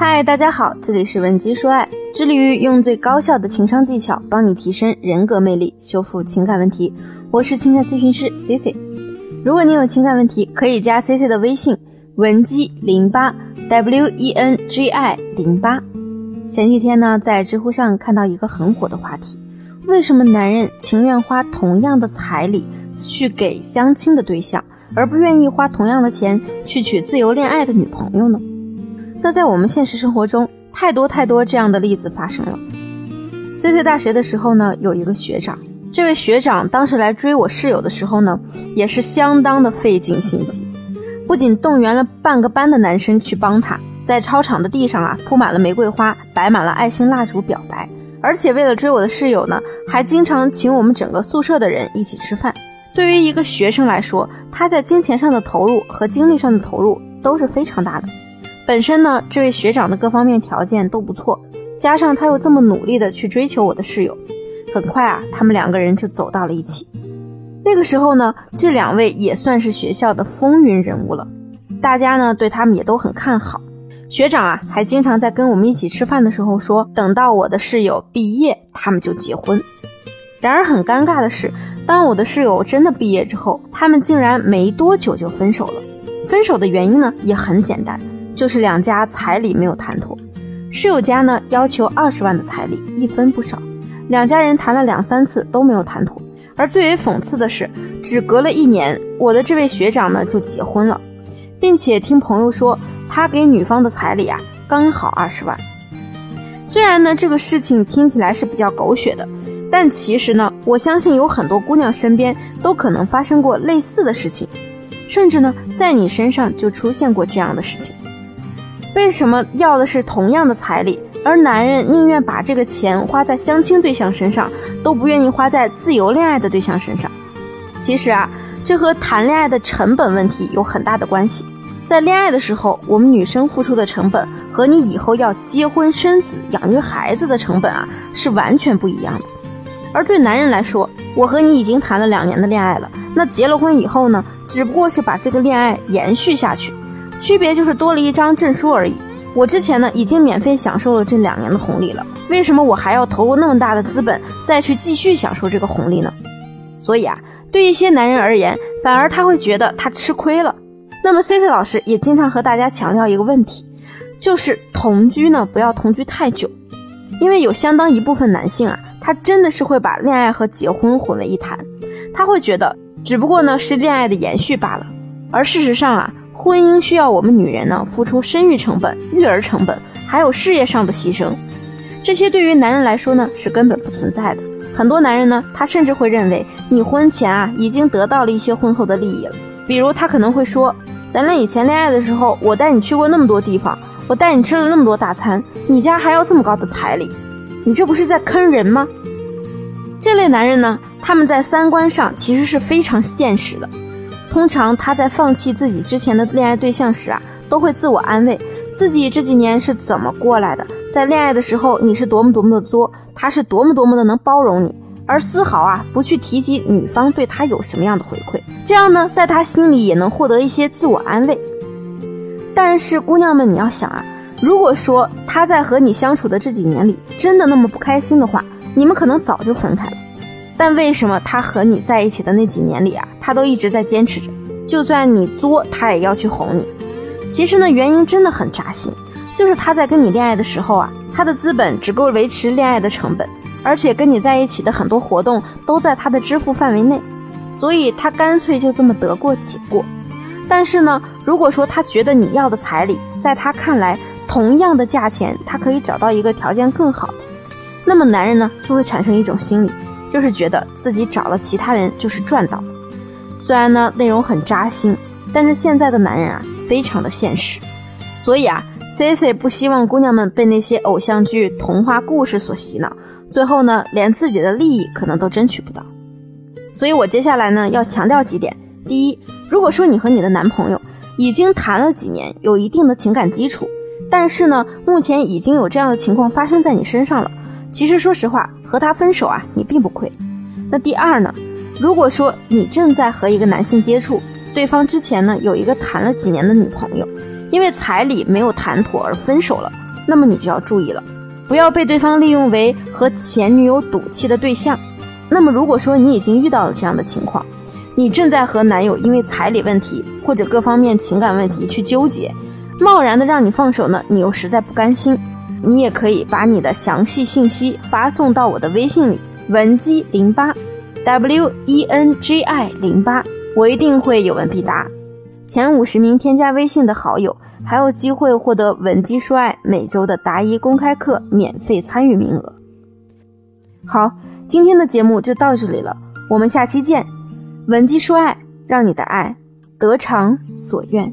嗨，大家好，这里是文姬说爱，致力于用最高效的情商技巧帮你提升人格魅力，修复情感问题。我是情感咨询师 C C。如果你有情感问题，可以加 C C 的微信文姬零八 W E N G I 零八。前几天呢，在知乎上看到一个很火的话题：为什么男人情愿花同样的彩礼去给相亲的对象，而不愿意花同样的钱去娶自由恋爱的女朋友呢？那在我们现实生活中，太多太多这样的例子发生了。C C 大学的时候呢，有一个学长，这位学长当时来追我室友的时候呢，也是相当的费尽心机，不仅动员了半个班的男生去帮他，在操场的地上啊铺满了玫瑰花，摆满了爱心蜡烛表白，而且为了追我的室友呢，还经常请我们整个宿舍的人一起吃饭。对于一个学生来说，他在金钱上的投入和精力上的投入都是非常大的。本身呢，这位学长的各方面条件都不错，加上他又这么努力的去追求我的室友，很快啊，他们两个人就走到了一起。那个时候呢，这两位也算是学校的风云人物了，大家呢对他们也都很看好。学长啊，还经常在跟我们一起吃饭的时候说，等到我的室友毕业，他们就结婚。然而很尴尬的是，当我的室友真的毕业之后，他们竟然没多久就分手了。分手的原因呢，也很简单。就是两家彩礼没有谈妥，室友家呢要求二十万的彩礼，一分不少。两家人谈了两三次都没有谈妥，而最为讽刺的是，只隔了一年，我的这位学长呢就结婚了，并且听朋友说，他给女方的彩礼啊刚好二十万。虽然呢这个事情听起来是比较狗血的，但其实呢，我相信有很多姑娘身边都可能发生过类似的事情，甚至呢在你身上就出现过这样的事情。为什么要的是同样的彩礼，而男人宁愿把这个钱花在相亲对象身上，都不愿意花在自由恋爱的对象身上？其实啊，这和谈恋爱的成本问题有很大的关系。在恋爱的时候，我们女生付出的成本和你以后要结婚生子、养育孩子的成本啊，是完全不一样的。而对男人来说，我和你已经谈了两年的恋爱了，那结了婚以后呢，只不过是把这个恋爱延续下去。区别就是多了一张证书而已。我之前呢已经免费享受了这两年的红利了，为什么我还要投入那么大的资本再去继续享受这个红利呢？所以啊，对一些男人而言，反而他会觉得他吃亏了。那么 C C 老师也经常和大家强调一个问题，就是同居呢不要同居太久，因为有相当一部分男性啊，他真的是会把恋爱和结婚混为一谈，他会觉得只不过呢是恋爱的延续罢了，而事实上啊。婚姻需要我们女人呢付出生育成本、育儿成本，还有事业上的牺牲，这些对于男人来说呢是根本不存在的。很多男人呢，他甚至会认为你婚前啊已经得到了一些婚后的利益了，比如他可能会说，咱俩以前恋爱的时候，我带你去过那么多地方，我带你吃了那么多大餐，你家还要这么高的彩礼，你这不是在坑人吗？这类男人呢，他们在三观上其实是非常现实的。通常他在放弃自己之前的恋爱对象时啊，都会自我安慰自己这几年是怎么过来的。在恋爱的时候，你是多么多么的作，他是多么多么的能包容你，而丝毫啊不去提及女方对他有什么样的回馈。这样呢，在他心里也能获得一些自我安慰。但是姑娘们，你要想啊，如果说他在和你相处的这几年里真的那么不开心的话，你们可能早就分开了。但为什么他和你在一起的那几年里啊，他都一直在坚持着，就算你作，他也要去哄你。其实呢，原因真的很扎心，就是他在跟你恋爱的时候啊，他的资本只够维持恋爱的成本，而且跟你在一起的很多活动都在他的支付范围内，所以他干脆就这么得过且过。但是呢，如果说他觉得你要的彩礼，在他看来同样的价钱，他可以找到一个条件更好的，那么男人呢就会产生一种心理。就是觉得自己找了其他人就是赚到，虽然呢内容很扎心，但是现在的男人啊非常的现实，所以啊，Cici 不希望姑娘们被那些偶像剧、童话故事所洗脑，最后呢连自己的利益可能都争取不到。所以我接下来呢要强调几点：第一，如果说你和你的男朋友已经谈了几年，有一定的情感基础，但是呢目前已经有这样的情况发生在你身上了。其实，说实话，和他分手啊，你并不亏。那第二呢？如果说你正在和一个男性接触，对方之前呢有一个谈了几年的女朋友，因为彩礼没有谈妥而分手了，那么你就要注意了，不要被对方利用为和前女友赌气的对象。那么如果说你已经遇到了这样的情况，你正在和男友因为彩礼问题或者各方面情感问题去纠结，贸然的让你放手呢，你又实在不甘心，你也可以把你的详细信息发送到我的微信里，文姬零八，W E N G I 零八，我一定会有问必答。前五十名添加微信的好友还有机会获得文姬说爱每周的答疑公开课免费参与名额。好，今天的节目就到这里了，我们下期见。文姬说爱，让你的爱得偿所愿。